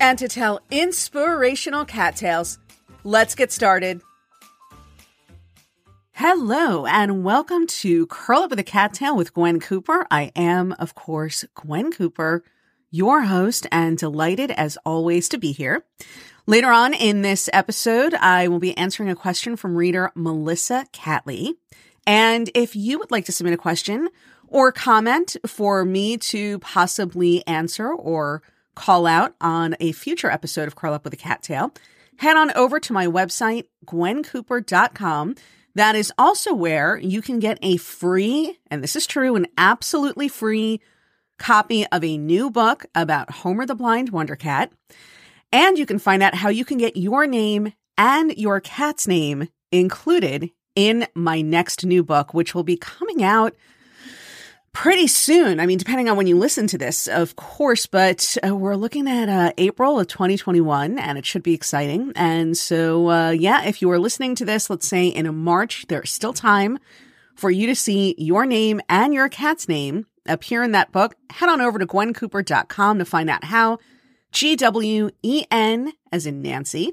and to tell inspirational cat tales. Let's get started. Hello, and welcome to Curl Up with a Cat Tale with Gwen Cooper. I am, of course, Gwen Cooper, your host, and delighted as always to be here. Later on in this episode, I will be answering a question from reader Melissa Catley. And if you would like to submit a question or comment for me to possibly answer or call out on a future episode of Curl Up with a Cat Tale, head on over to my website, gwencooper.com. That is also where you can get a free, and this is true, an absolutely free copy of a new book about Homer the Blind Wonder Cat. And you can find out how you can get your name and your cat's name included in my next new book, which will be coming out pretty soon. I mean, depending on when you listen to this, of course, but uh, we're looking at uh, April of 2021 and it should be exciting. And so, uh, yeah, if you are listening to this, let's say in March, there's still time for you to see your name and your cat's name appear in that book. Head on over to gwencooper.com to find out how. G W E N as in Nancy,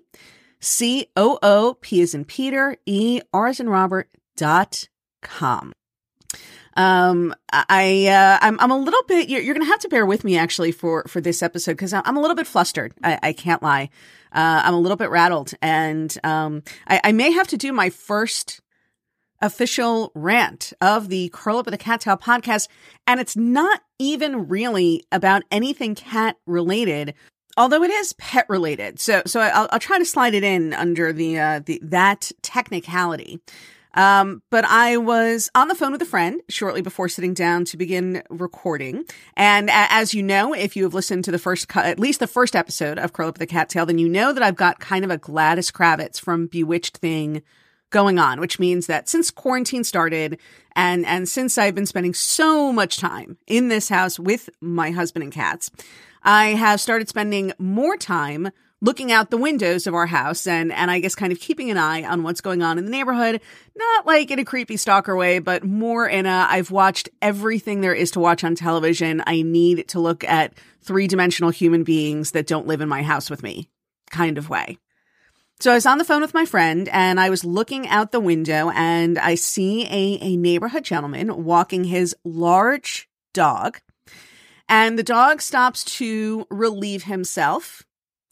C O O P as in Peter, E R as in Robert dot com. Um, I, uh, I'm, I'm a little bit, you're, you're going to have to bear with me actually for, for this episode because I'm a little bit flustered. I, I can't lie. Uh, I'm a little bit rattled and, um, I, I may have to do my first official rant of the Curl Up with a Cat Tale podcast. And it's not even really about anything cat related, although it is pet related. So, so I'll, I'll try to slide it in under the, uh, the, that technicality. Um, but I was on the phone with a friend shortly before sitting down to begin recording. And as you know, if you have listened to the first, at least the first episode of Curl Up a Cat Tale, then you know that I've got kind of a Gladys Kravitz from Bewitched thing going on, which means that since quarantine started and, and since I've been spending so much time in this house with my husband and cats, I have started spending more time looking out the windows of our house and and I guess kind of keeping an eye on what's going on in the neighborhood, not like in a creepy stalker way, but more in a I've watched everything there is to watch on television. I need to look at three-dimensional human beings that don't live in my house with me kind of way. So I was on the phone with my friend and I was looking out the window and I see a, a neighborhood gentleman walking his large dog. And the dog stops to relieve himself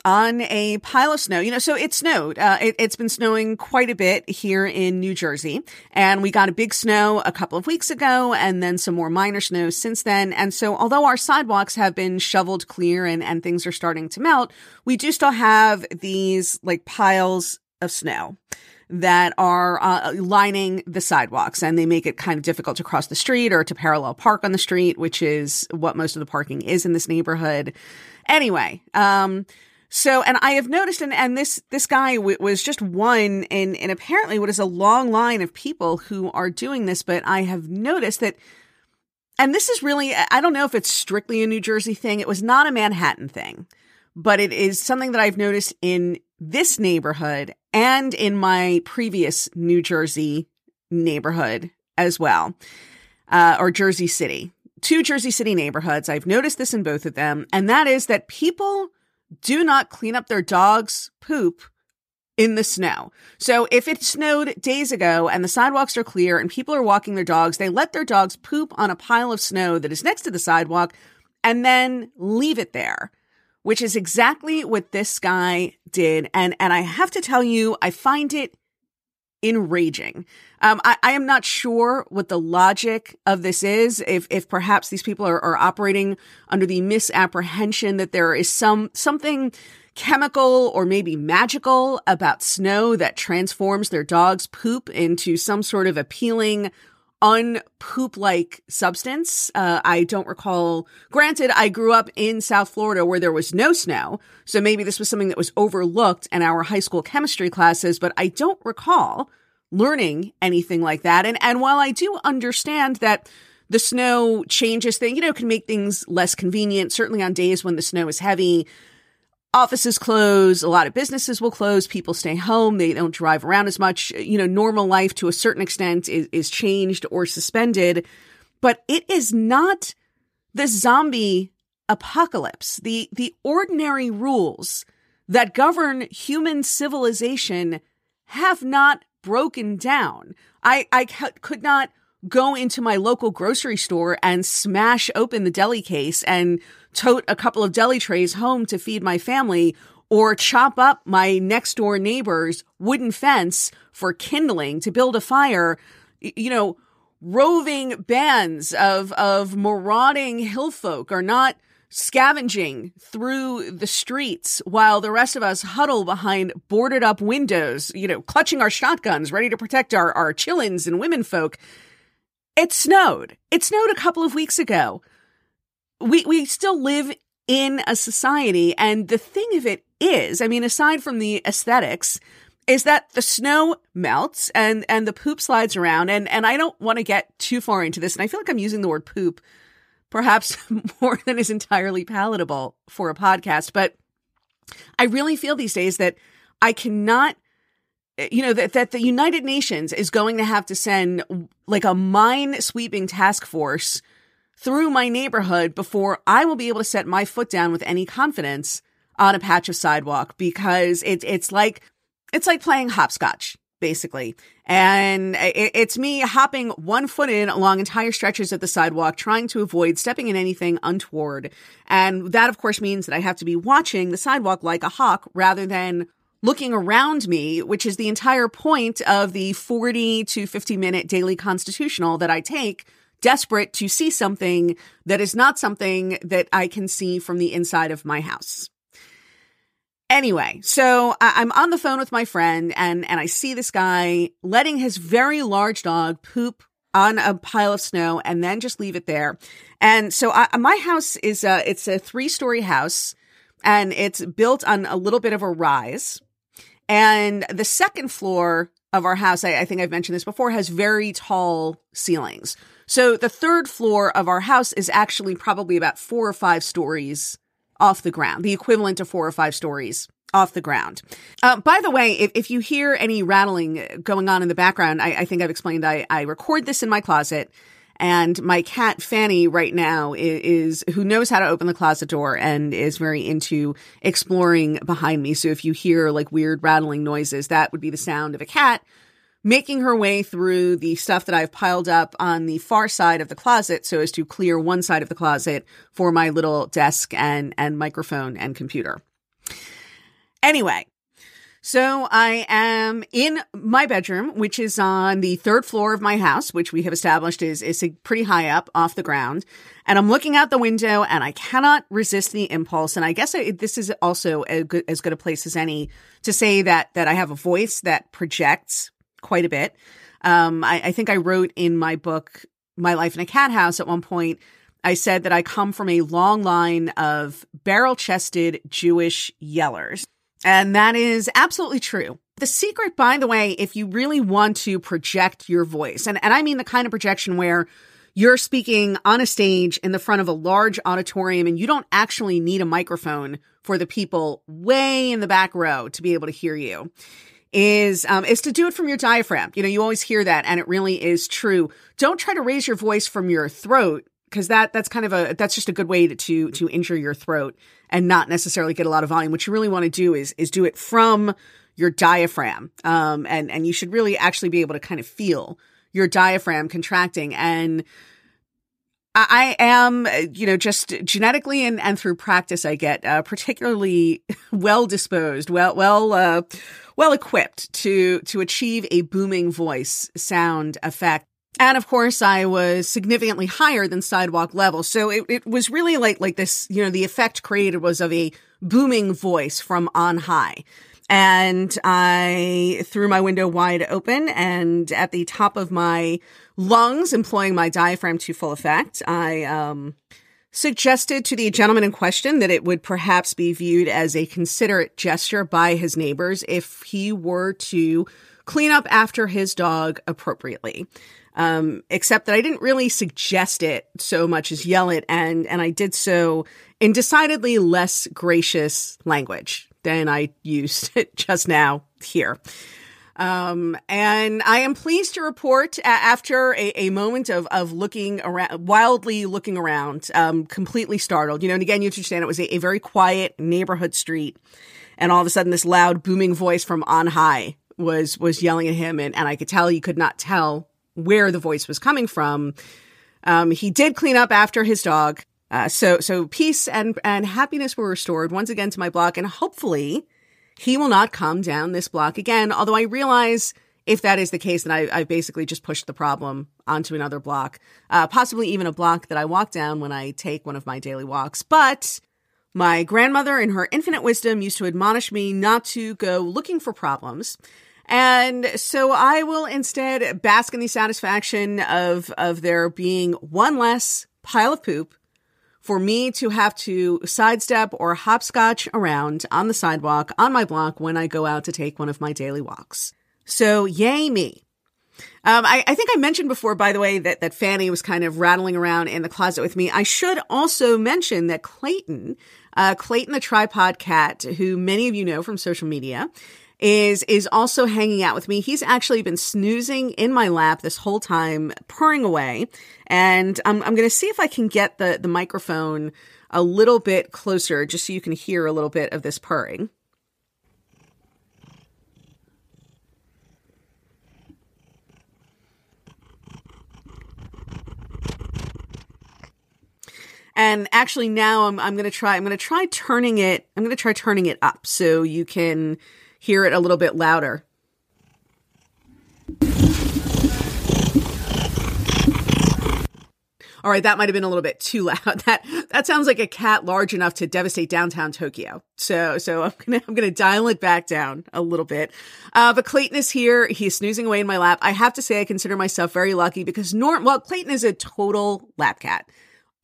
on a pile of snow. You know, so it snowed. Uh, it, has been snowing quite a bit here in New Jersey. And we got a big snow a couple of weeks ago and then some more minor snow since then. And so although our sidewalks have been shoveled clear and, and things are starting to melt, we do still have these like piles of snow that are uh, lining the sidewalks and they make it kind of difficult to cross the street or to parallel park on the street, which is what most of the parking is in this neighborhood. Anyway, um, so, and I have noticed, and, and this, this guy w- was just one in, in apparently what is a long line of people who are doing this, but I have noticed that, and this is really, I don't know if it's strictly a New Jersey thing. It was not a Manhattan thing, but it is something that I've noticed in this neighborhood and in my previous New Jersey neighborhood as well, uh, or Jersey City. Two Jersey City neighborhoods. I've noticed this in both of them, and that is that people do not clean up their dog's poop in the snow. So if it snowed days ago and the sidewalks are clear and people are walking their dogs, they let their dogs poop on a pile of snow that is next to the sidewalk and then leave it there, which is exactly what this guy did. And, and I have to tell you, I find it enraging. Um, I, I, am not sure what the logic of this is. If if perhaps these people are, are operating under the misapprehension that there is some something chemical or maybe magical about snow that transforms their dog's poop into some sort of appealing unpoop like substance. Uh, I don't recall. Granted, I grew up in South Florida where there was no snow. So maybe this was something that was overlooked in our high school chemistry classes, but I don't recall learning anything like that. And, and while I do understand that the snow changes things, you know, can make things less convenient, certainly on days when the snow is heavy, offices close, a lot of businesses will close, people stay home, they don't drive around as much. You know, normal life to a certain extent is, is changed or suspended, but it is not the zombie apocalypse. The, the ordinary rules that govern human civilization have not broken down. I, I could not go into my local grocery store and smash open the deli case and tote a couple of deli trays home to feed my family or chop up my next door neighbor's wooden fence for kindling to build a fire. You know, roving bands of, of marauding hill folk are not scavenging through the streets while the rest of us huddle behind boarded up windows, you know, clutching our shotguns, ready to protect our, our chillins and women folk. It snowed. It snowed a couple of weeks ago. We we still live in a society and the thing of it is, I mean aside from the aesthetics, is that the snow melts and and the poop slides around and and I don't want to get too far into this and I feel like I'm using the word poop perhaps more than is entirely palatable for a podcast, but I really feel these days that I cannot eh, you know that that the United Nations is going to have to send like a mine sweeping task force through my neighborhood before I will be able to set my foot down with any confidence on a patch of sidewalk because it's it's like it's like playing hopscotch basically. And it, it's me hopping one foot in along entire stretches of the sidewalk, trying to avoid stepping in anything untoward. And that, of course, means that I have to be watching the sidewalk like a hawk rather than looking around me, which is the entire point of the 40 to 50 minute daily constitutional that I take, desperate to see something that is not something that I can see from the inside of my house. Anyway, so I'm on the phone with my friend and, and I see this guy letting his very large dog poop on a pile of snow and then just leave it there. And so I, my house is a, it's a three story house and it's built on a little bit of a rise. And the second floor of our house, I, I, think I've mentioned this before, has very tall ceilings. So the third floor of our house is actually probably about four or five stories off the ground, the equivalent to four or five stories off the ground. Uh, by the way, if, if you hear any rattling going on in the background, I, I think I've explained I, I record this in my closet and my cat Fanny right now is, is, who knows how to open the closet door and is very into exploring behind me. So if you hear like weird rattling noises, that would be the sound of a cat making her way through the stuff that I've piled up on the far side of the closet so as to clear one side of the closet for my little desk and and microphone and computer. Anyway, so I am in my bedroom, which is on the third floor of my house, which we have established is, is pretty high up off the ground. And I'm looking out the window and I cannot resist the impulse. And I guess I, this is also good, as good a place as any to say that, that I have a voice that projects quite a bit. Um, I, I think I wrote in my book, My Life in a Cat House at one point, I said that I come from a long line of barrel chested Jewish yellers. And that is absolutely true. The secret, by the way, if you really want to project your voice, and, and I mean the kind of projection where you're speaking on a stage in the front of a large auditorium and you don't actually need a microphone for the people way in the back row to be able to hear you is um, is to do it from your diaphragm. You know, you always hear that, and it really is true. Don't try to raise your voice from your throat because that that's kind of a that's just a good way to, to to injure your throat and not necessarily get a lot of volume. What you really want to do is is do it from your diaphragm, um, and and you should really actually be able to kind of feel your diaphragm contracting and. I am, you know, just genetically and, and through practice, I get uh, particularly well disposed, well, well, uh, well equipped to to achieve a booming voice sound effect. And of course, I was significantly higher than sidewalk level. So it, it was really like, like this, you know, the effect created was of a booming voice from on high. and I threw my window wide open and at the top of my lungs, employing my diaphragm to full effect, I, um, suggested to the gentleman in question that it would perhaps be viewed as a considerate gesture by his neighbors if he were to clean up after his dog appropriately. Um, except that I didn't really suggest it so much as yell it, and and I did so in decidedly less gracious language than I used just now here. Um, and I am pleased to report after a, a, moment of, of looking around, wildly looking around, um, completely startled, you know, and again, you understand it was a, a very quiet neighborhood street. And all of a sudden this loud booming voice from on high was, was yelling at him. And, and I could tell he could not tell where the voice was coming from. Um, he did clean up after his dog. Uh, so, so peace and, and happiness were restored once again to my block. And hopefully he will not come down this block again. Although I realize if that is the case, then I, I basically just pushed the problem onto another block, uh, possibly even a block that I walk down when I take one of my daily walks. But my grandmother, in her infinite wisdom, used to admonish me not to go looking for problems. And so I will instead bask in the satisfaction of, of there being one less pile of poop for me to have to sidestep or hopscotch around on the sidewalk on my block when I go out to take one of my daily walks. So yay me. Um, I, I, think I mentioned before, by the way, that, that Fanny was kind of rattling around in the closet with me. I should also mention that Clayton, uh, Clayton the tripod cat, who many of you know from social media, is is also hanging out with me. He's actually been snoozing in my lap this whole time, purring away. And I'm I'm going to see if I can get the the microphone a little bit closer just so you can hear a little bit of this purring. And actually now I'm I'm going to try I'm going to try turning it I'm going to try turning it up so you can hear it a little bit louder. All right, that might have been a little bit too loud. That that sounds like a cat large enough to devastate downtown Tokyo. So so I'm gonna I'm gonna dial it back down a little bit. Uh, but Clayton is here. He's snoozing away in my lap. I have to say I consider myself very lucky because Norm well Clayton is a total lap cat,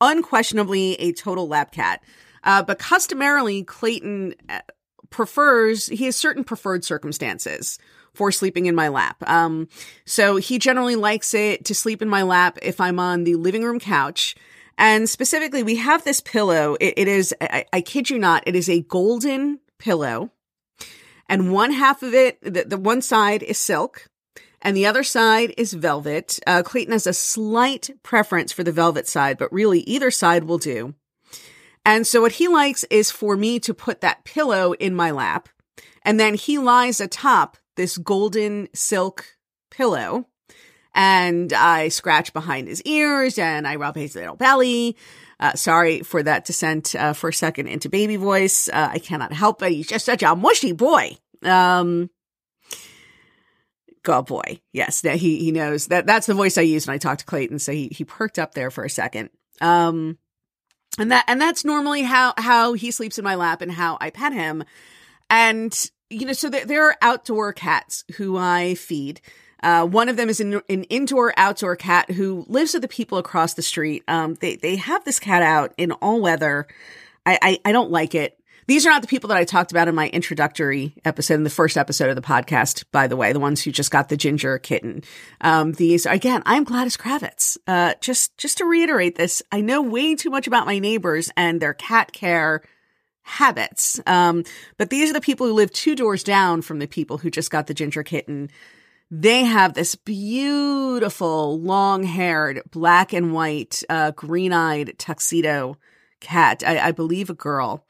unquestionably a total lap cat. Uh, but customarily Clayton uh, prefers, he has certain preferred circumstances for sleeping in my lap. Um, so he generally likes it to sleep in my lap if I'm on the living room couch. And specifically, we have this pillow. it, it is, I, I, kid you not, it is a golden pillow. And one half of it, the, the one side is silk and the other side is velvet. Uh, Clayton has a slight preference for the velvet side, but really either side will do. And so what he likes is for me to put that pillow in my lap. And then he lies atop this golden silk pillow. And I scratch behind his ears and I rub his little belly. Uh, sorry for that descent uh, for a second into baby voice. Uh, I cannot help it. He's just such a mushy boy. Um, God boy. Yes, he, he knows that that's the voice I use when I talk to Clayton. So he, he perked up there for a second. Um, and that and that's normally how how he sleeps in my lap and how I pet him. And you know, so there, there are outdoor cats who I feed. Uh, one of them is an, an, indoor outdoor cat who lives with the people across the street. Um, they they have this cat out in all weather. I, I, I don't like it. These are not the people that I talked about in my introductory episode, in the first episode of the podcast, by the way, the ones who just got the ginger kitten. Um, these, again, I'm Gladys Kravitz. Uh, just, just to reiterate this, I know way too much about my neighbors and their cat care habits. Um, but these are the people who live two doors down from the people who just got the ginger kitten. They have this beautiful, long haired, black and white, uh, green eyed tuxedo cat. I, I believe a girl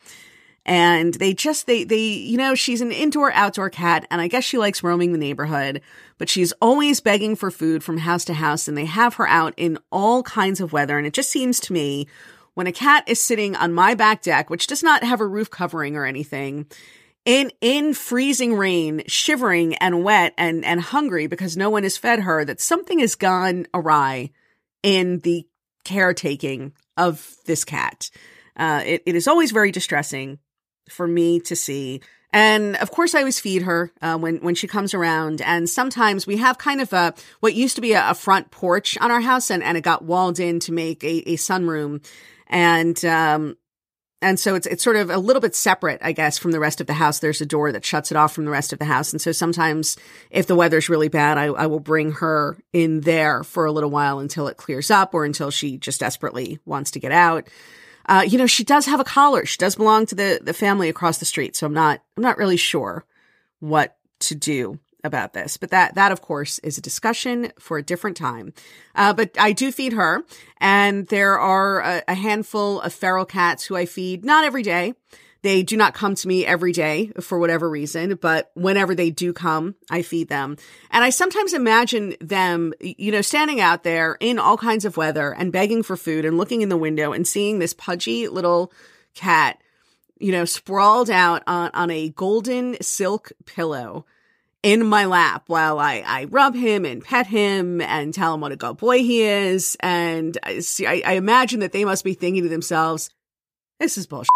and they just they they you know she's an indoor outdoor cat and i guess she likes roaming the neighborhood but she's always begging for food from house to house and they have her out in all kinds of weather. And it just seems to me when a cat is sitting on my back deck which does not have a roof covering or anything in in freezing rain shivering and wet and and hungry because no one has fed her that something has gone awry in the caretaking of this cat. Uh, it, it is always very distressing for me to see And of course, I always feed her uh, when when she comes around. And sometimes we have kind of a what used to be a, a front porch on our house, and, and it got walled in to make a, a sunroom. And um, and so it's it's sort of a little bit separate, I guess, from the rest of the house. There's a door that shuts it off from the rest of the house. And so sometimes if the weather's really bad, I, I will bring her in there for a little while until it clears up or until she just desperately wants to get out. Uh, you know, she does have a collar. She does belong to the the family across the street. So I'm not I'm not really sure what to do about this, but that that of course is a discussion for a different time. Uh, but I do feed her, and there are a, a, handful of feral cats who I feed not every day. They do not come to me every day for whatever reason, but whenever they do come, I feed them. And I sometimes imagine them, you know, standing out there in all kinds of weather and begging for food and looking in the window and seeing this pudgy little cat, you know, sprawled out on, on a golden silk pillow in my lap while I, I rub him and pet him and tell him what a good boy he is. And I, see, I, I imagine that they must be thinking to themselves, this is bullshit.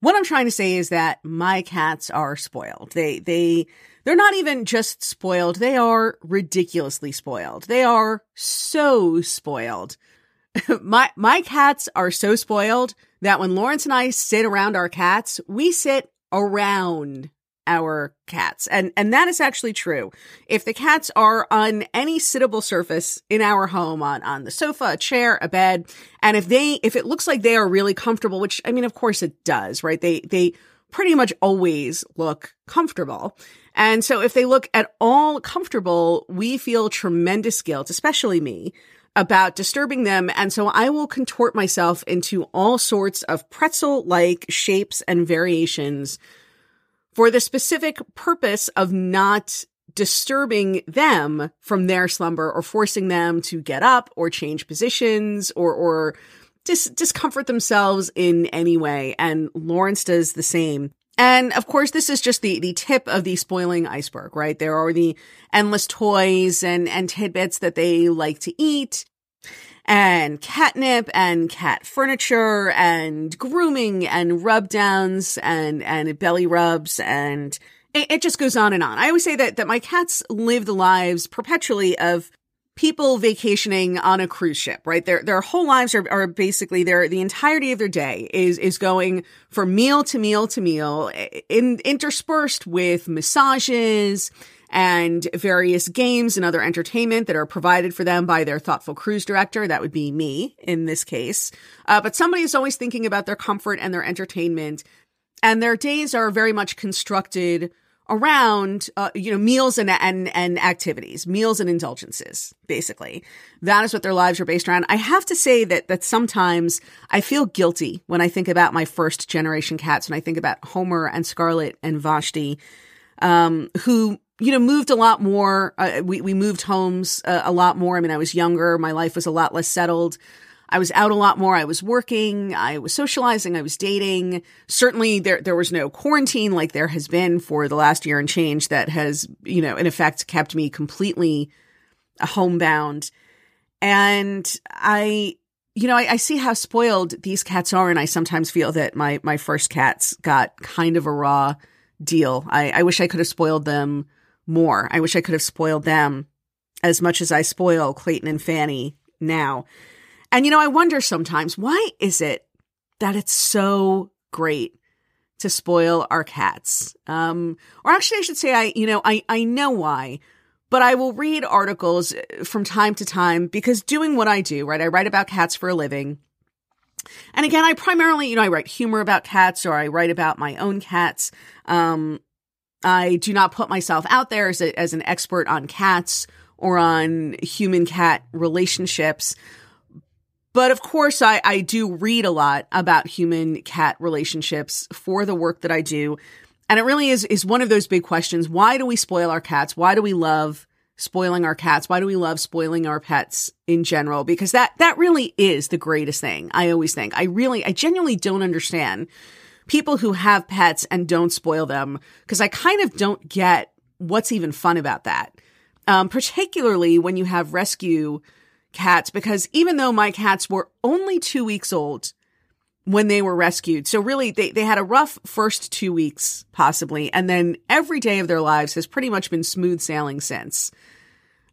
What I'm trying to say is that my cats are spoiled. They, they, they're not even just spoiled. They are ridiculously spoiled. They are so spoiled. my, my cats are so spoiled that when Lawrence and I sit around our cats, we sit around our cats. And and that is actually true. If the cats are on any sittable surface in our home on on the sofa, a chair, a bed, and if they if it looks like they are really comfortable, which I mean of course it does, right? They they pretty much always look comfortable. And so if they look at all comfortable, we feel tremendous guilt, especially me, about disturbing them. And so I will contort myself into all sorts of pretzel like shapes and variations for the specific purpose of not disturbing them from their slumber or forcing them to get up or change positions or, or dis- discomfort themselves in any way. And Lawrence does the same. And of course, this is just the, the tip of the spoiling iceberg, right? There are the endless toys and, and tidbits that they like to eat and catnip and cat furniture and grooming and rub downs and, and belly rubs and it, it just goes on and on. I always say that, that my cats live the lives perpetually of people vacationing on a cruise ship, right? Their their whole lives are, are basically their the entirety of their day is is going from meal to meal to meal, in, interspersed with massages and various games and other entertainment that are provided for them by their thoughtful cruise director. That would be me in this case. Uh, but somebody is always thinking about their comfort and their entertainment. And their days are very much constructed around, uh, you know, meals and, and, and activities, meals and indulgences, basically. That is what their lives are based around. I have to say that, that sometimes I feel guilty when I think about my first generation cats, when I think about Homer and Scarlet and Vashti, um, who you know, moved a lot more. Uh, we, we moved homes uh, a lot more. I mean, I was younger. My life was a lot less settled. I was out a lot more. I was working. I was socializing. I was dating. Certainly there, there was no quarantine like there has been for the last year and change that has, you know, in effect kept me completely homebound. And I, you know, I, I see how spoiled these cats are. And I sometimes feel that my, my first cats got kind of a raw deal. I, I wish I could have spoiled them more. I wish I could have spoiled them as much as I spoil Clayton and Fanny now. And you know, I wonder sometimes why is it that it's so great to spoil our cats? Um, or actually, I should say, I, you know, I, I know why, but I will read articles uh, from time to time because doing what I do, right? I write about cats for a living. And again, I primarily, you know, I write humor about cats or I write about my own cats. Um, I do not put myself out there as, a, as an expert on cats or on human cat relationships. But of course, I, I do read a lot about human cat relationships for the work that I do. And it really is, is one of those big questions. Why do we spoil our cats? Why do we love spoiling our cats? Why do we love spoiling our pets in general? Because that, that really is the greatest thing. I always think. I really, I genuinely don't understand people who have pets and don't spoil them because I kind of don't get what's even fun about that. Um, particularly when you have rescue cats, because even though my cats were only two weeks old when they were rescued. So really they, they had a rough first two weeks, possibly, and then every day of their lives has pretty much been smooth sailing since.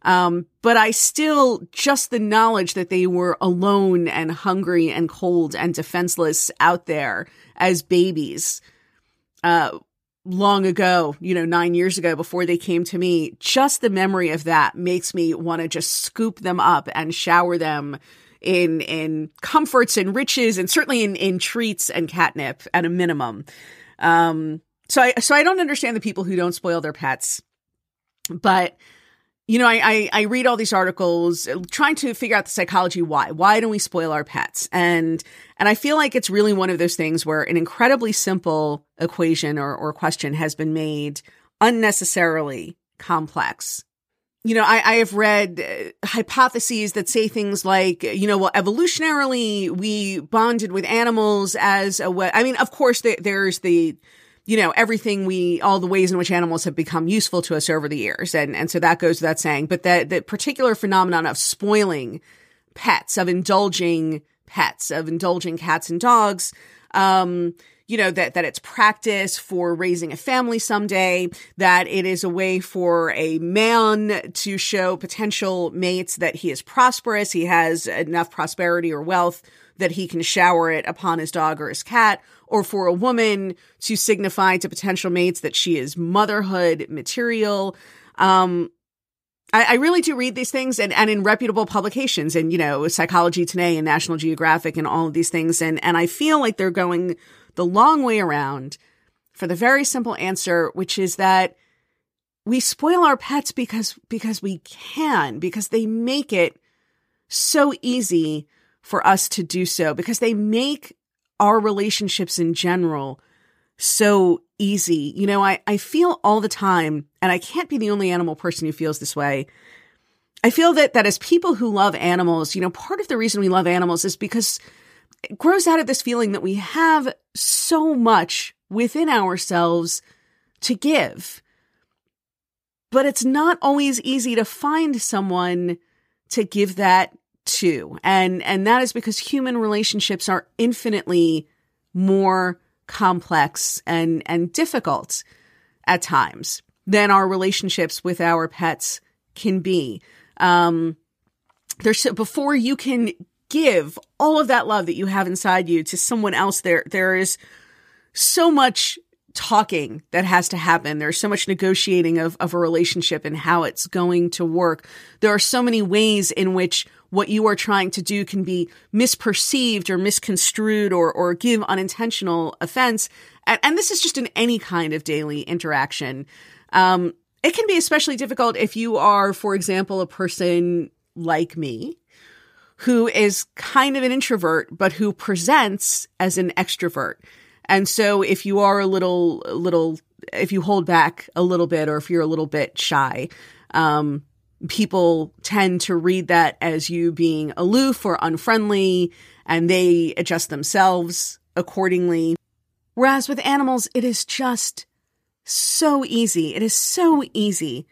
Um, but I still, just the knowledge that they were alone and hungry and cold and defenseless out there as babies, uh, long ago, you know, nine years ago before they came to me, just the memory of that makes me want to just scoop them up and shower them in in comforts and riches and certainly in in treats and catnip at a minimum. Um so I so I don't understand the people who don't spoil their pets. But you know, I, I, I read all these articles trying to figure out the psychology why. Why don't we spoil our pets? And and I feel like it's really one of those things where an incredibly simple equation or, or question has been made unnecessarily complex you know, I, I have read uh, hypotheses that say things like, you know, well, evolutionarily, we bonded with animals as a way. I mean, of course, the, there's the, you know, everything we, all the ways in which animals have become useful to us over the years. And, and so that goes without saying. But that, that particular phenomenon of spoiling pets, of indulging pets, of indulging cats and dogs, um, you know, that, that it's practice for raising a family someday, that it is a way for a man to show potential mates that he is prosperous, he has enough prosperity or wealth that he can shower it upon his dog or his cat, or for a woman to signify to potential mates that she is motherhood material. Um, I, I, really do read these things and, and in reputable publications and, you know, Psychology Today and National Geographic and all of these things. And, and I feel like they're going the long way around for the very simple answer, which is that we spoil our pets because, because we can, because they make it so easy for us to do so, because they make our relationships in general so easy. You know, I, I feel all the time, and I can't be the only animal person who feels this way. I feel that, that as people who love animals, you know, part of the reason we love animals is because it grows out of this feeling that we have so much within ourselves to give. But it's not always easy to find someone to give that to. And, and that is because human relationships are infinitely more complex and, and difficult at times than our relationships with our pets can be. Um, there's before you can give all of that love that you have inside you to someone else there there is so much talking that has to happen there's so much negotiating of, of a relationship and how it's going to work there are so many ways in which what you are trying to do can be misperceived or misconstrued or or give unintentional offense and, and this is just in any kind of daily interaction um, it can be especially difficult if you are for example a person like me who is kind of an introvert, but who presents as an extrovert. And so if you are a little, little, if you hold back a little bit or if you're a little bit shy, um, people tend to read that as you being aloof or unfriendly and they adjust themselves accordingly. Whereas with animals, it is just so easy. It is so easy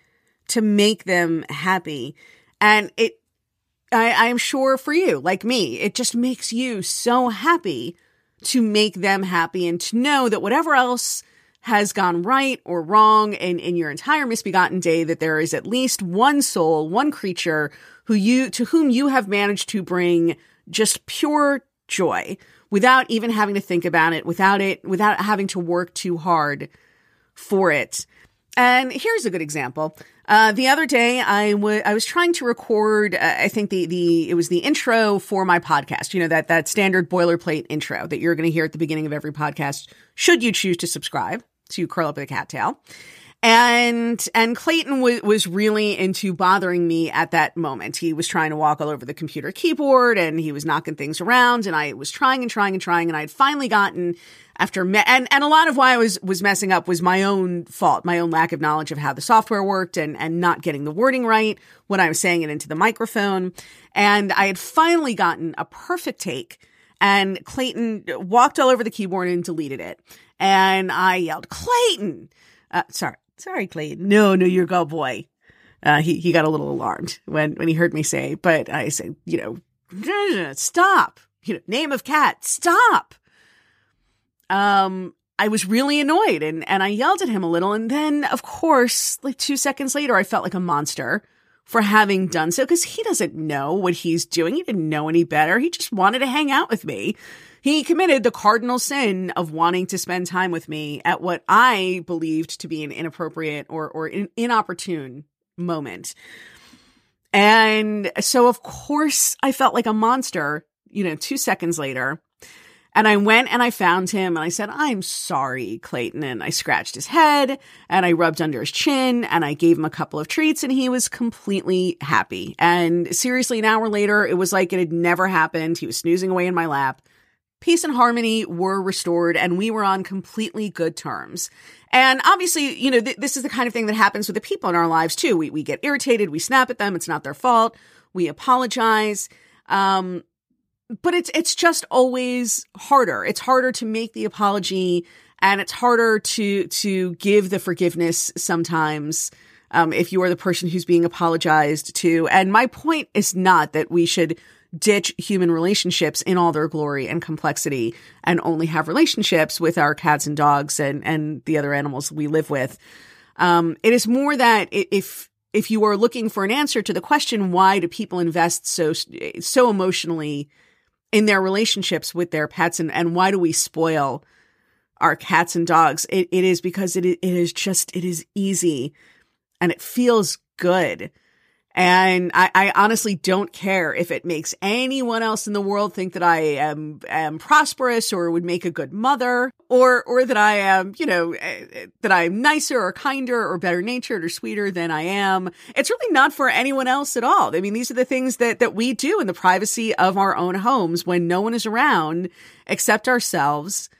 to make them happy. And it I, I am sure for you, like me, it just makes you so happy to make them happy and to know that whatever else has gone right or wrong in, in your entire misbegotten day, that there is at least one soul, one creature who you, to whom you have managed to bring just pure joy without even having to think about it, without it, without having to work too hard for it. And here's a good example. Uh, the other day, I was trying to record. Uh, I think the the it was the intro for my podcast. You know that that standard boilerplate intro that you're going to hear at the beginning of every podcast. Should you choose to subscribe to Curl Up with a Cat Tale, and and Clayton was was really into bothering me at that moment. He was trying to walk all over the computer keyboard and he was knocking things around, and I was trying and trying and trying, and I had finally gotten after me- and and a lot of why I was was messing up was my own fault, my own lack of knowledge of how the software worked and and not getting the wording right when I was saying it into the microphone. And I had finally gotten a perfect take and Clayton walked all over the keyboard and deleted it. And I yelled, "Clayton!" Uh, sorry, sorry, Clayton. No, no, you're go boy. Uh, he he got a little alarmed when when he heard me say, but I said, you know, stop. You know, name of cat, stop um, I was really annoyed and, and I yelled at him a little. And then, of course, like two seconds later, I felt like a monster for having done so because he doesn't know what he's doing. He didn't know any better. He just wanted to hang out with me. He committed the cardinal sin of wanting to spend time with me at what I believed to be an inappropriate or, or in, inopportune moment. And so, of course, I felt like a monster, you know, two seconds later. And I went and I found him and I said, I'm sorry, Clayton. And I scratched his head and I rubbed under his chin and I gave him a couple of treats and he was completely happy. And seriously, an hour later, it was like it had never happened. He was snoozing away in my lap. Peace and harmony were restored and we were on completely good terms. And obviously, you know, th- this is the kind of thing that happens with the people in our lives too. We, we get irritated. We snap at them. It's not their fault. We apologize. Um, but it's it's just always harder. It's harder to make the apology and it's harder to to give the forgiveness sometimes um, if you are the person who's being apologized to. And my point is not that we should ditch human relationships in all their glory and complexity and only have relationships with our cats and dogs and and the other animals we live with. Um, it is more that if if you are looking for an answer to the question why do people invest so so emotionally in their relationships with their pets and, and why do we spoil our cats and dogs? It, it is because it, it is just, it is easy and it feels good. And I, I, honestly don't care if it makes anyone else in the world think that I am, am prosperous or would make a good mother or, or that I am, you know, eh, eh, that I'm nicer or kinder or better natured or sweeter than I am. It's really not for anyone else at all. I mean, these are the things that, that we do in the privacy of our own homes when no one is around except ourselves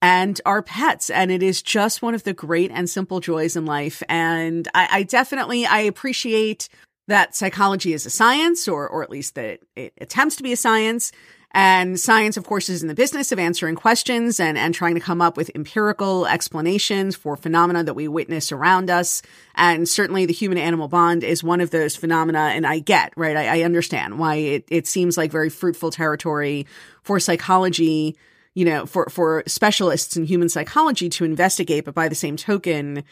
and our pets. And it is just one of the great and simple joys in life. And I, I definitely, I appreciate that psychology is a science, or, or at least that it attempts to be a science. And science, of course, is in the business of answering questions and, and trying to come up with empirical explanations for phenomena that we witness around us. And certainly the human animal bond is one of those phenomena. And I get, right? I, I understand why it, it seems like very fruitful territory for psychology, you know, for, for specialists in human psychology to investigate. But by the same token,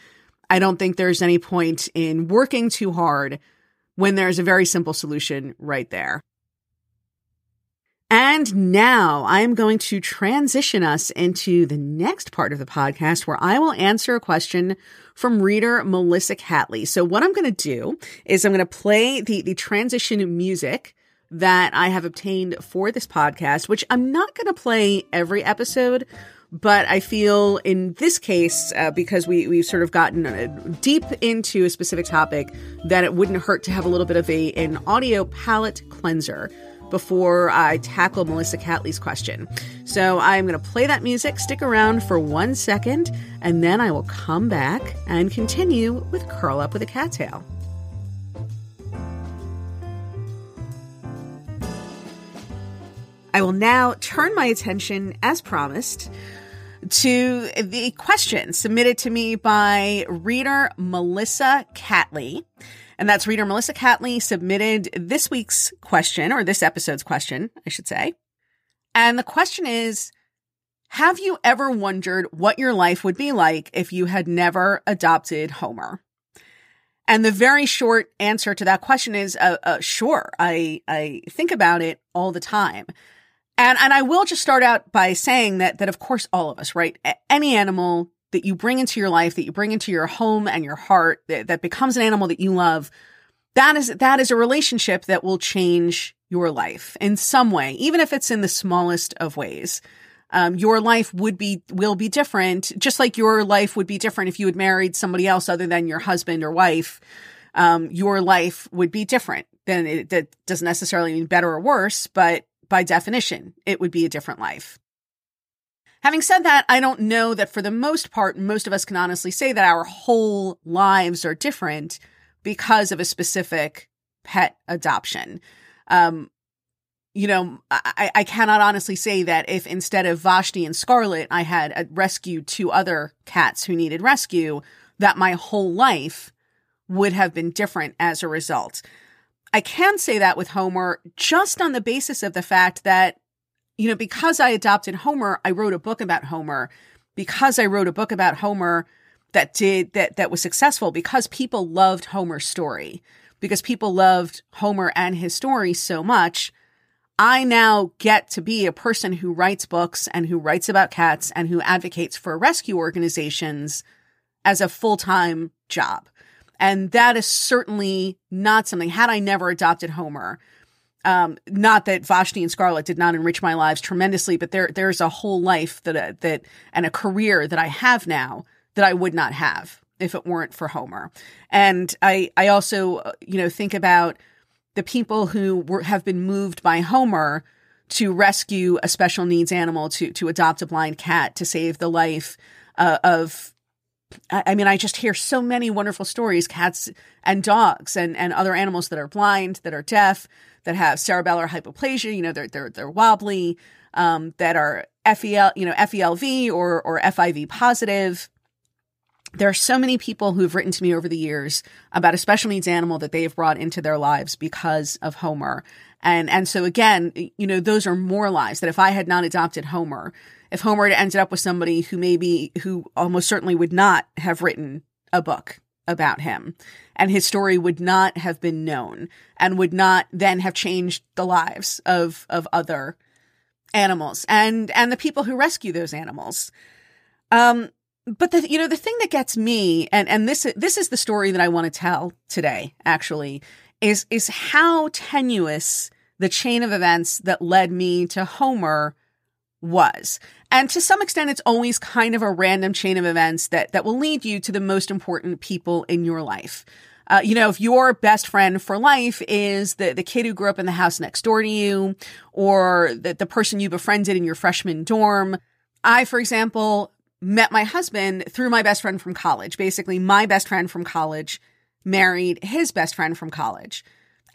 I don't think there's any point in working too hard when there's a very simple solution right there. And now I'm going to transition us into the next part of the podcast where I will answer a question from reader Melissa Catley. So what I'm going to do is I'm going to play the, the transition music that I have obtained for this podcast, which I'm not going to play every episode, but I feel in this case, uh, because we, we've sort of gotten uh, deep into a specific topic, that it wouldn't hurt to have a little bit of a, an audio palette cleanser before I tackle Melissa Catley's question. So I'm going to play that music, stick around for one second, and then I will come back and continue with Curl Up with a Cat Tale. I will now turn my attention, as promised, to the question submitted to me by reader Melissa Catley. And that's reader Melissa Catley submitted this week's question, or this episode's question, I should say. And the question is Have you ever wondered what your life would be like if you had never adopted Homer? And the very short answer to that question is uh, uh, sure. I, I think about it all the time. And and I will just start out by saying that that of course all of us, right? Any animal that you bring into your life, that you bring into your home and your heart, that, that becomes an animal that you love, that is that is a relationship that will change your life in some way, even if it's in the smallest of ways. Um, your life would be will be different, just like your life would be different if you had married somebody else other than your husband or wife. Um, your life would be different. Then it, that doesn't necessarily mean better or worse, but by definition, it would be a different life. Having said that, I don't know that for the most part, most of us can honestly say that our whole lives are different because of a specific pet adoption. Um, you know, I, I cannot honestly say that if instead of Vashti and Scarlet, I had uh, rescued two other cats who needed rescue, that my whole life would have been different as a result. I can say that with Homer just on the basis of the fact that you know, because I adopted Homer, I wrote a book about Homer. Because I wrote a book about Homer that did that that was successful because people loved Homer's story. Because people loved Homer and his story so much, I now get to be a person who writes books and who writes about cats and who advocates for rescue organizations as a full-time job. And that is certainly not something, had I never adopted Homer, um, not that Vashti and Scarlett did not enrich my lives tremendously, but there, there's a whole life that, uh, that, and a career that I have now that I would not have if it weren't for Homer. And I, I also, uh, you know, think about the people who were, have been moved by Homer to rescue a special needs animal, to, to adopt a blind cat, to save the life uh, of I mean, I just hear so many wonderful stories, cats and dogs and, and other animals that are blind, that are deaf, that have cerebellar hypoplasia, you know, they're, they're, they're wobbly, um, that are FEL, you know, FELV or, or FIV positive. There are so many people who've written to me over the years about a special needs animal that they've brought into their lives because of Homer. And, and so again, you know, those are more lives that if I had not adopted Homer, if Homer had ended up with somebody who maybe, who almost certainly would not have written a book about him and his story would not have been known and would not then have changed the lives of, of other animals and, and the people who rescue those animals. Um, but the, you know, the thing that gets me, and, and this, this is the story that I want to tell today, actually, is, is how tenuous the chain of events that led me to Homer was. And to some extent, it's always kind of a random chain of events that, that will lead you to the most important people in your life. Uh, you know, if your best friend for life is the, the kid who grew up in the house next door to you, or the, the person you befriended in your freshman dorm. I, for example, met my husband through my best friend from college. Basically, my best friend from college married his best friend from college.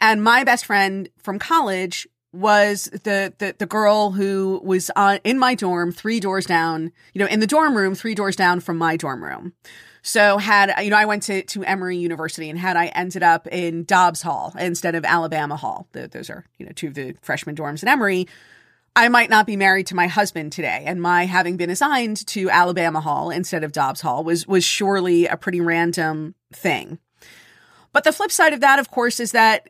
And my best friend from college was the, the, the girl who was on, in my dorm, three doors down, you know, in the dorm room, three doors down from my dorm room. So had, you know, I went to, to Emory University and had I ended up in Dobbs Hall instead of Alabama Hall, the, those are, you know, two of the freshman dorms at Emory, I might not be married to my husband today. And my having been assigned to Alabama Hall instead of Dobbs Hall was, was surely a pretty random thing. But the flip side of that, of course, is that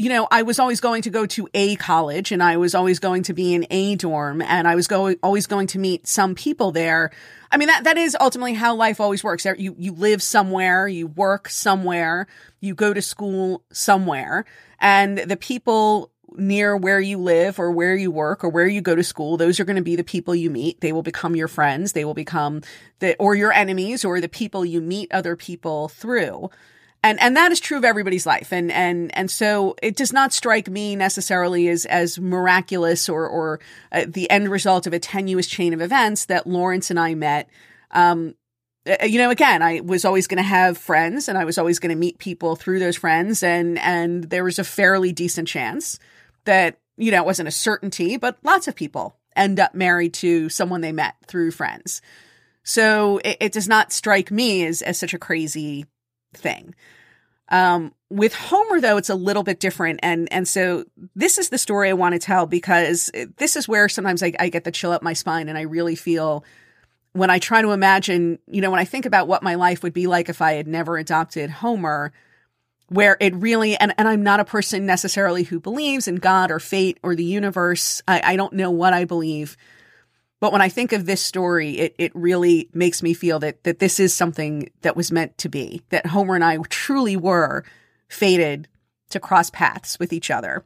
you know, I was always going to go to a college and I was always going to be in a dorm and I was going, always going to meet some people there. I mean, that, that is ultimately how life always works. You, you live somewhere, you work somewhere, you go to school somewhere and the people near where you live or where you work or where you go to school, those are going to be the people you meet. They will become your friends. They will become the, or your enemies or the people you meet other people through and and that is true of everybody's life. And and and so it does not strike me necessarily as as miraculous or or uh, the end result of a tenuous chain of events that Lawrence and I met. Um uh, you know again I was always going to have friends and I was always going to meet people through those friends and and there was a fairly decent chance that you know it wasn't a certainty but lots of people end up married to someone they met through friends. So it, it does not strike me as as such a crazy thing. Um, with Homer, though, it's a little bit different. And, and so this is the story I want to tell because this is where sometimes I, I get the chill up my spine and I really feel when I try to imagine, you know, when I think about what my life would be like if I had never adopted Homer, where it really, and, and I'm not a person necessarily who believes in God or fate or the universe. I, I don't know what I believe. But when I think of this story, it, it really makes me feel that, that this is something that was meant to be, that Homer and I truly were fated to cross paths with each other.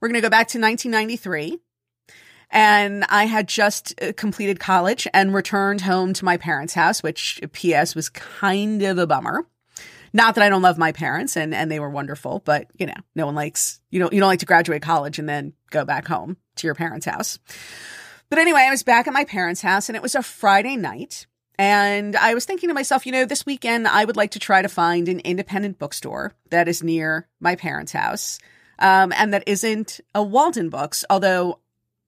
We're going to go back to 1993. And I had just uh, completed college and returned home to my parents' house, which PS was kind of a bummer. Not that I don't love my parents and, and they were wonderful, but you know, no one likes, you know, you don't like to graduate college and then go back home to your parents' house. But anyway, I was back at my parents' house and it was a Friday night. And I was thinking to myself, you know, this weekend I would like to try to find an independent bookstore that is near my parents' house um, and that isn't a Waldenbooks. Although,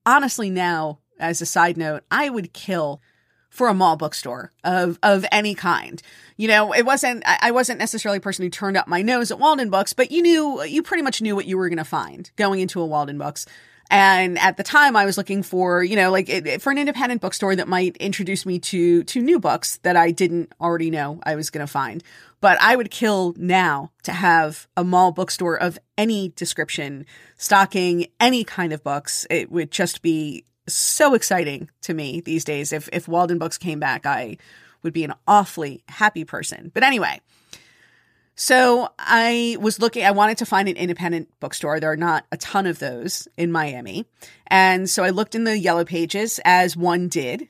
honestly, now, as a side note, I would kill for a mall bookstore of of any kind. You know, it wasn't I wasn't necessarily a person who turned up my nose at Waldenbooks, but you knew you pretty much knew what you were going to find going into a Waldenbooks. And at the time I was looking for, you know, like it, for an independent bookstore that might introduce me to, to new books that I didn't already know I was going to find. But I would kill now to have a mall bookstore of any description stocking any kind of books. It would just be so exciting to me these days. If, if Waldenbooks came back, I would be an awfully happy person. But anyway, so I was looking, I wanted to find an independent bookstore. There are not a ton of those in Miami. And so I looked in the yellow pages as one did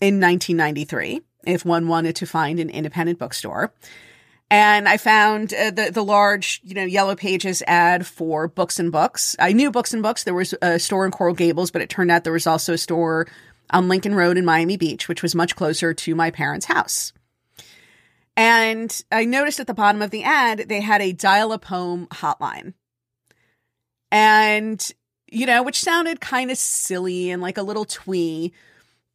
in 1993 if one wanted to find an independent bookstore. And I found uh, the the large, you know, yellow pages ad for Books and Books. I knew Books and Books. There was a store in Coral Gables, but it turned out there was also a store on Lincoln Road in Miami Beach, which was much closer to my parents' house. And I noticed at the bottom of the ad, they had a dial-a-poem hotline. And, you know, which sounded kind of silly and like a little twee,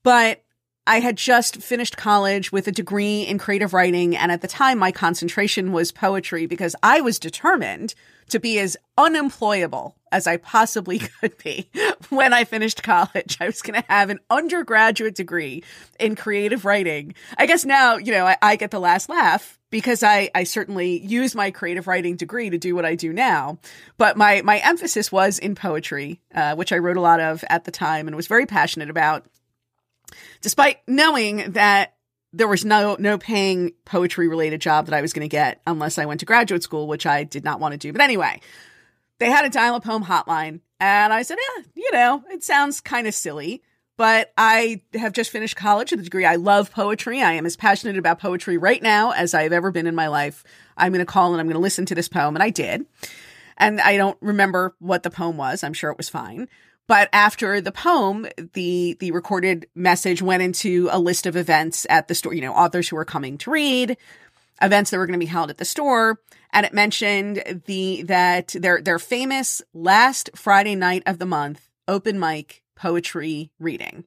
but I had just finished college with a degree in creative writing. And at the time, my concentration was poetry because I was determined to be as unemployable as I possibly could be when I finished college. I was going to have an undergraduate degree in creative writing. I guess now, you know, I, I, get the last laugh because I, I certainly use my creative writing degree to do what I do now. But my, my emphasis was in poetry, uh, which I wrote a lot of at the time and was very passionate about despite knowing that there was no no paying poetry related job that I was going to get unless I went to graduate school, which I did not want to do. But anyway, they had a dial-a-poem hotline, and I said, "Yeah, you know, it sounds kind of silly." But I have just finished college with a degree. I love poetry. I am as passionate about poetry right now as I have ever been in my life. I'm going to call and I'm going to listen to this poem. And I did. And I don't remember what the poem was. I'm sure it was fine. But after the poem, the the recorded message went into a list of events at the store, you know, authors who were coming to read, events that were going to be held at the store, and it mentioned the that their their famous last Friday night of the month open mic poetry reading.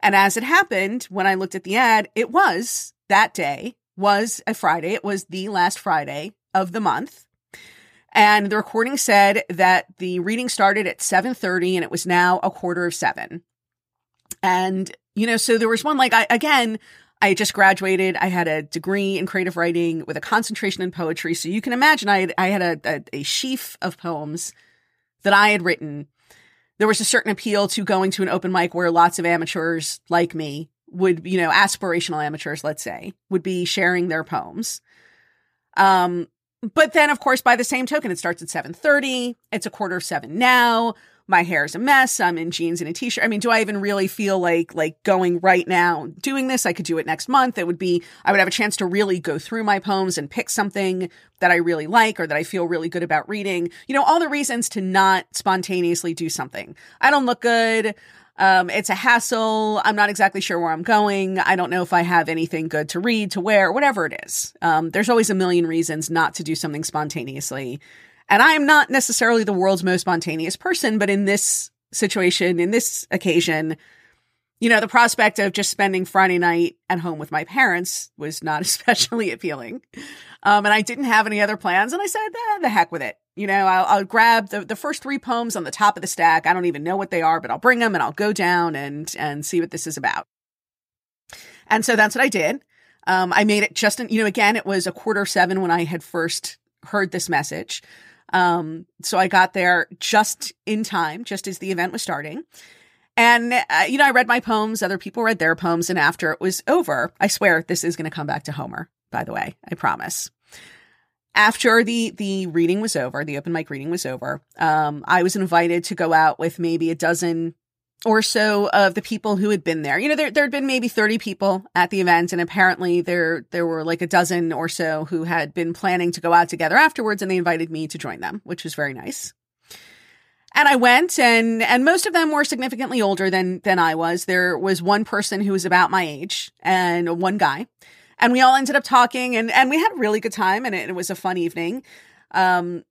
And as it happened, when I looked at the ad, it was that day was a Friday. It was the last Friday of the month. And the recording said that the reading started at 7:30 and it was now a quarter of 7. And you know, so there was one like I again, I just graduated. I had a degree in creative writing with a concentration in poetry. So you can imagine I had, I had a, a, a sheaf of poems that I had written. There was a certain appeal to going to an open mic where lots of amateurs like me would, you know, aspirational amateurs, let's say, would be sharing their poems. Um, but then, of course, by the same token, it starts at 7.30. It's a quarter of seven now. My hair's a mess. I'm in jeans and a t-shirt. I mean, do I even really feel like, like going right now doing this? I could do it next month. It would be, I would have a chance to really go through my poems and pick something that I really like or that I feel really good about reading. You know, all the reasons to not spontaneously do something. I don't look good. Um, it's a hassle. I'm not exactly sure where I'm going. I don't know if I have anything good to read, to wear, whatever it is. Um, there's always a million reasons not to do something spontaneously. And I am not necessarily the world's most spontaneous person, but in this situation, in this occasion, you know, the prospect of just spending Friday night at home with my parents was not especially appealing. Um, and I didn't have any other plans. And I said, eh, the heck with it. You know, I'll, I'll grab the, the first three poems on the top of the stack. I don't even know what they are, but I'll bring them and I'll go down and, and see what this is about. And so that's what I did. Um, I made it just, you know, again, it was a quarter seven when I had first heard this message. Um, so I got there just in time, just as the event was starting. And, uh, you know, I read my poems, other people read their poems, and after it was over, I swear this is going to come back to Homer, by the way, I promise. After the the reading was over, the open mic reading was over, um, I was invited to go out with maybe a dozen or so of the people who had been there. You know, there there had been maybe 30 people at the event, and apparently there there were like a dozen or so who had been planning to go out together afterwards, and they invited me to join them, which was very nice. And I went and and most of them were significantly older than than I was. There was one person who was about my age and one guy and we all ended up talking and and we had a really good time and it, it was a fun evening um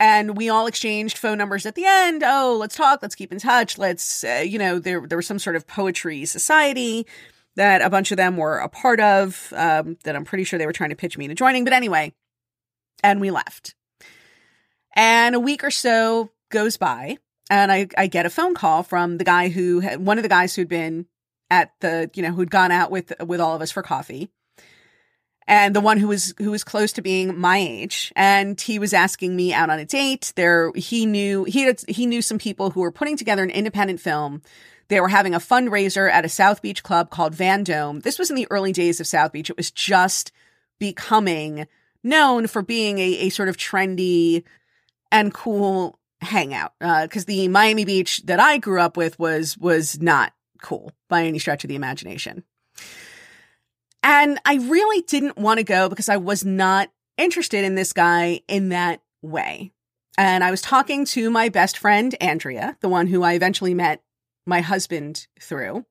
and we all exchanged phone numbers at the end. Oh let's talk. Let's keep in touch. Let's uh, you know there there was some sort of poetry society that a bunch of them were a part of um, that i'm pretty sure they were trying to pitch me into joining. But anyway and we left. And a week or so goes by and I, I get a phone call from the guy who had, one of the guys who'd been at the you know who'd gone out with with all of us for coffee and the one who was who was close to being my age. And he was asking me out on a date. There he knew he had, he knew some people who were putting together an independent film. They were having a fundraiser at a South Beach club called Van Dome. This was in the early days of South Beach. It was just becoming known for being a, a sort of trendy and cool hangout because uh, the Miami Beach that I grew up with was was not cool by any stretch of the imagination. And I really didn't want to go because I was not interested in this guy in that way. And I was talking to my best friend, Andrea, the one who I eventually met my husband through.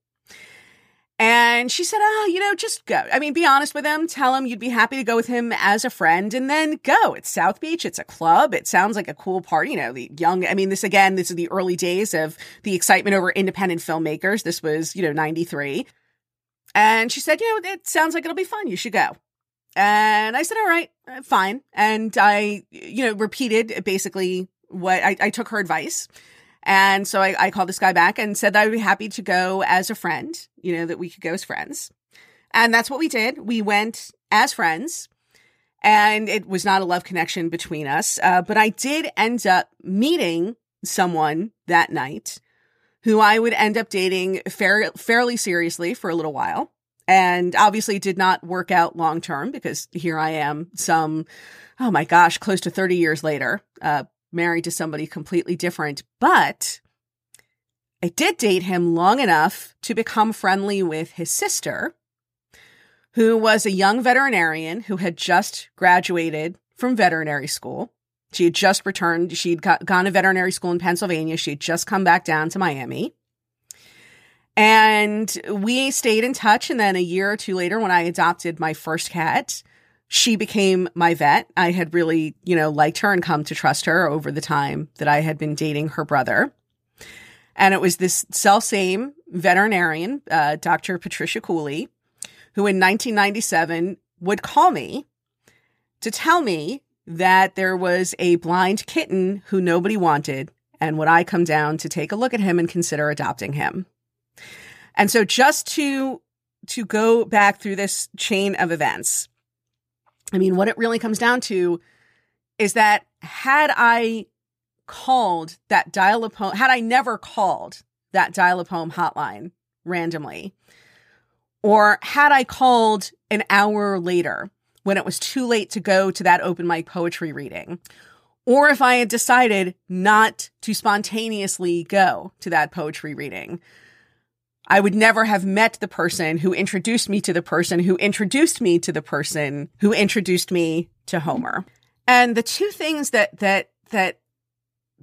And she said, Oh, you know, just go. I mean, be honest with him. Tell him you'd be happy to go with him as a friend and then go. It's South Beach. It's a club. It sounds like a cool party. You know, the young, I mean, this again, this is the early days of the excitement over independent filmmakers. This was, you know, 93. And she said, You know, it sounds like it'll be fun. You should go. And I said, All right, uh, fine. And I, you know, repeated basically what I, I took her advice. And so I, I called this guy back and said that I would be happy to go as a friend, you know, that we could go as friends. And that's what we did. We went as friends and it was not a love connection between us. Uh, but I did end up meeting someone that night who I would end up dating fair, fairly seriously for a little while. And obviously did not work out long term because here I am, some, oh my gosh, close to 30 years later, uh, married to somebody completely different, but I did date him long enough to become friendly with his sister, who was a young veterinarian who had just graduated from veterinary school. She had just returned. She'd gone to veterinary school in Pennsylvania. She'd just come back down to Miami. And we stayed in touch. And then a year or two later, when I adopted my first cat, she became my vet. I had really, you know, liked her and come to trust her over the time that I had been dating her brother. And it was this self same veterinarian, uh, Dr. Patricia Khuly, who in 1997 would call me to tell me that there was a blind kitten who nobody wanted. And would I come down to take a look at him and consider adopting him? And so just to, to go back through this chain of events, I mean, what it really comes down to is that had I called that dial-a-poem, had I never called that dial-a-poem hotline randomly, or had I called an hour later when it was too late to go to that open mic poetry reading, or if I had decided not to spontaneously go to that poetry reading, I would never have met the person who introduced me to the person who introduced me to the person who introduced me to Homer. And the two things that, that, that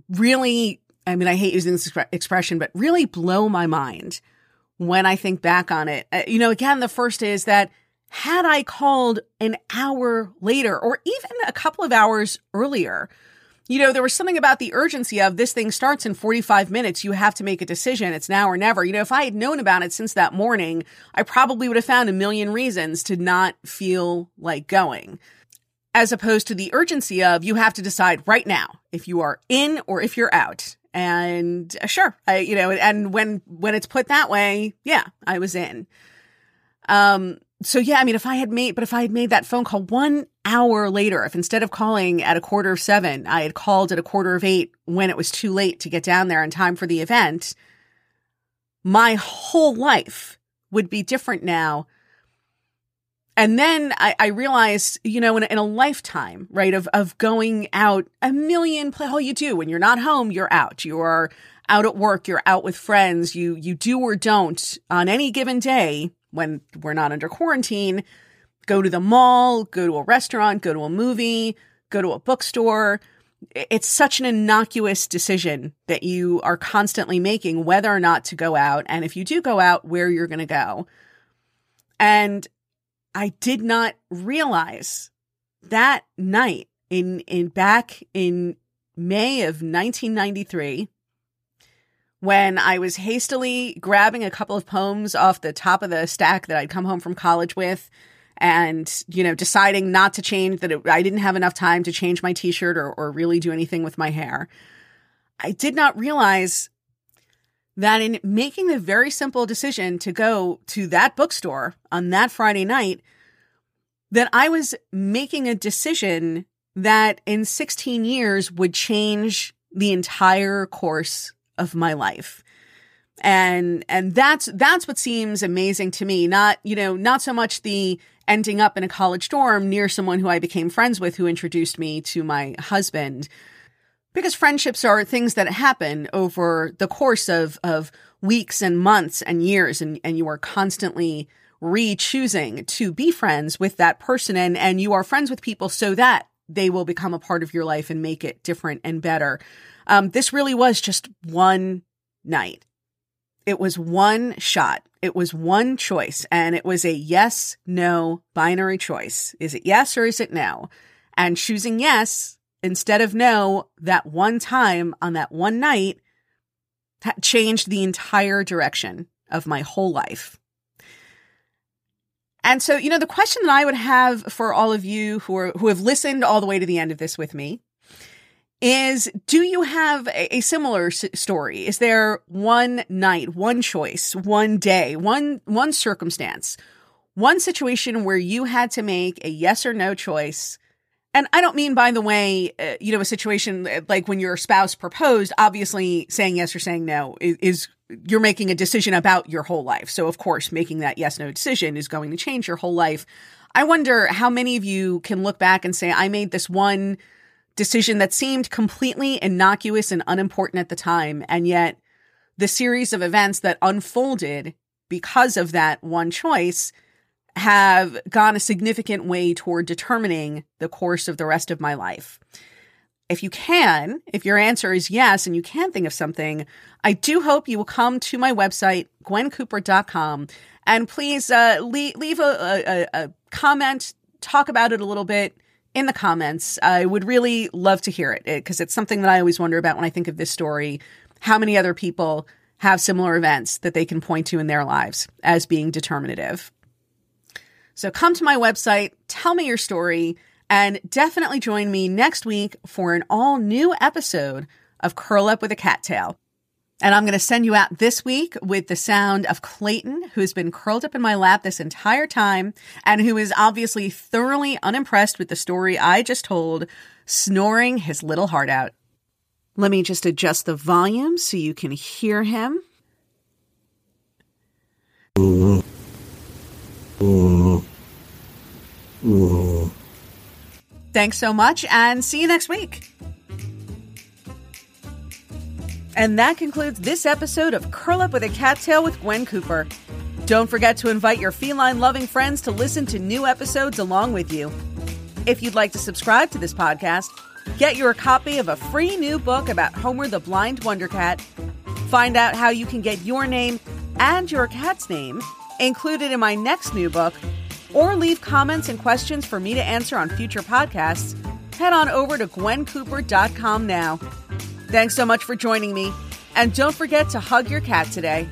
really, I mean, I hate using this expression, but really blow my mind when I think back on it. Uh, you know, again, the first is that had I called an hour later or even a couple of hours earlier, you know, there was something about the urgency of this thing starts in 45 minutes. You have to make a decision. It's now or never. You know, if I had known about it since that morning, I probably would have found a million reasons to not feel like going. As opposed to the urgency of you have to decide right now if you are in or if you're out. And uh, sure, I, you know, and when, when it's put that way, yeah, I was in. Um, so yeah, I mean, if I had made, but if I had made that phone call one hour later, if instead of calling at a quarter of seven, I had called at a quarter of eight when it was too late to get down there in time for the event, my whole life would be different now. And then I, I realized, you know, in a, in a lifetime, right, of, of going out a million, play all you do when you're not home, you're out. You are out at work, you're out with friends, you, you do or don't on any given day when we're not under quarantine, go to the mall, go to a restaurant, go to a movie, go to a bookstore. It's such an innocuous decision that you are constantly making whether or not to go out. And if you do go out, where you're going to go. And I did not realize that night in, in back in May of 1993 when I was hastily grabbing a couple of poems off the top of the stack that I'd come home from college with and, you know, deciding not to change that it, I didn't have enough time to change my t-shirt or, or really do anything with my hair. I did not realize that in making the very simple decision to go to that bookstore on that Friday night, that I was making a decision that in 16 years would change the entire course of my life. And, and that's, that's what seems amazing to me. Not, you know, not so much the ending up in a college dorm near someone who I became friends with who introduced me to my husband. Because friendships are things that happen over the course of, of weeks and months and years, and, and you are constantly re choosing to be friends with that person. And, and you are friends with people so that they will become a part of your life and make it different and better. Um, this really was just one night. It was one shot. It was one choice and it was a yes, no binary choice. Is it yes or is it no? And choosing yes instead of no that one time on that one night changed the entire direction of my whole life. And so, you know, the question that I would have for all of you who are, who have listened all the way to the end of this with me is do you have a, a similar s- story? Is there one night, one choice, one day, one one circumstance, one situation where you had to make a yes or no choice? And I don't mean, by the way, uh, you know, a situation uh, like when your spouse proposed, obviously saying yes or saying no is, is you're making a decision about your whole life. So, of course, making that yes no decision is going to change your whole life. I wonder how many of you can look back and say, I made this one decision that seemed completely innocuous and unimportant at the time. And yet the series of events that unfolded because of that one choice have gone a significant way toward determining the course of the rest of my life. If you can, if your answer is yes and you can think of something, I do hope you will come to my website, gwencooper.com, and please uh, leave, leave a, a, a comment, talk about it a little bit in the comments. I would really love to hear it because it's something that I always wonder about when I think of this story. How many other people have similar events that they can point to in their lives as being determinative? So come to my website, tell me your story, and definitely join me next week for an all new episode of Curl Up with a Cat Tale. And I'm going to send you out this week with the sound of Clayton, who's been curled up in my lap this entire time and who is obviously thoroughly unimpressed with the story I just told, snoring his little heart out. Let me just adjust the volume so you can hear him. Thanks so much and see you next week. And that concludes this episode of Curl Up with a Cat Tale with Gwen Cooper. Don't forget to invite your feline loving friends to listen to new episodes along with you. If you'd like to subscribe to this podcast, get your copy of a free new book about Homer the Blind Wonder Cat, find out how you can get your name and your cat's name included in my next new book, or leave comments and questions for me to answer on future podcasts, head on over to gwencooper.com now. Thanks so much for joining me. And don't forget to hug your cat today.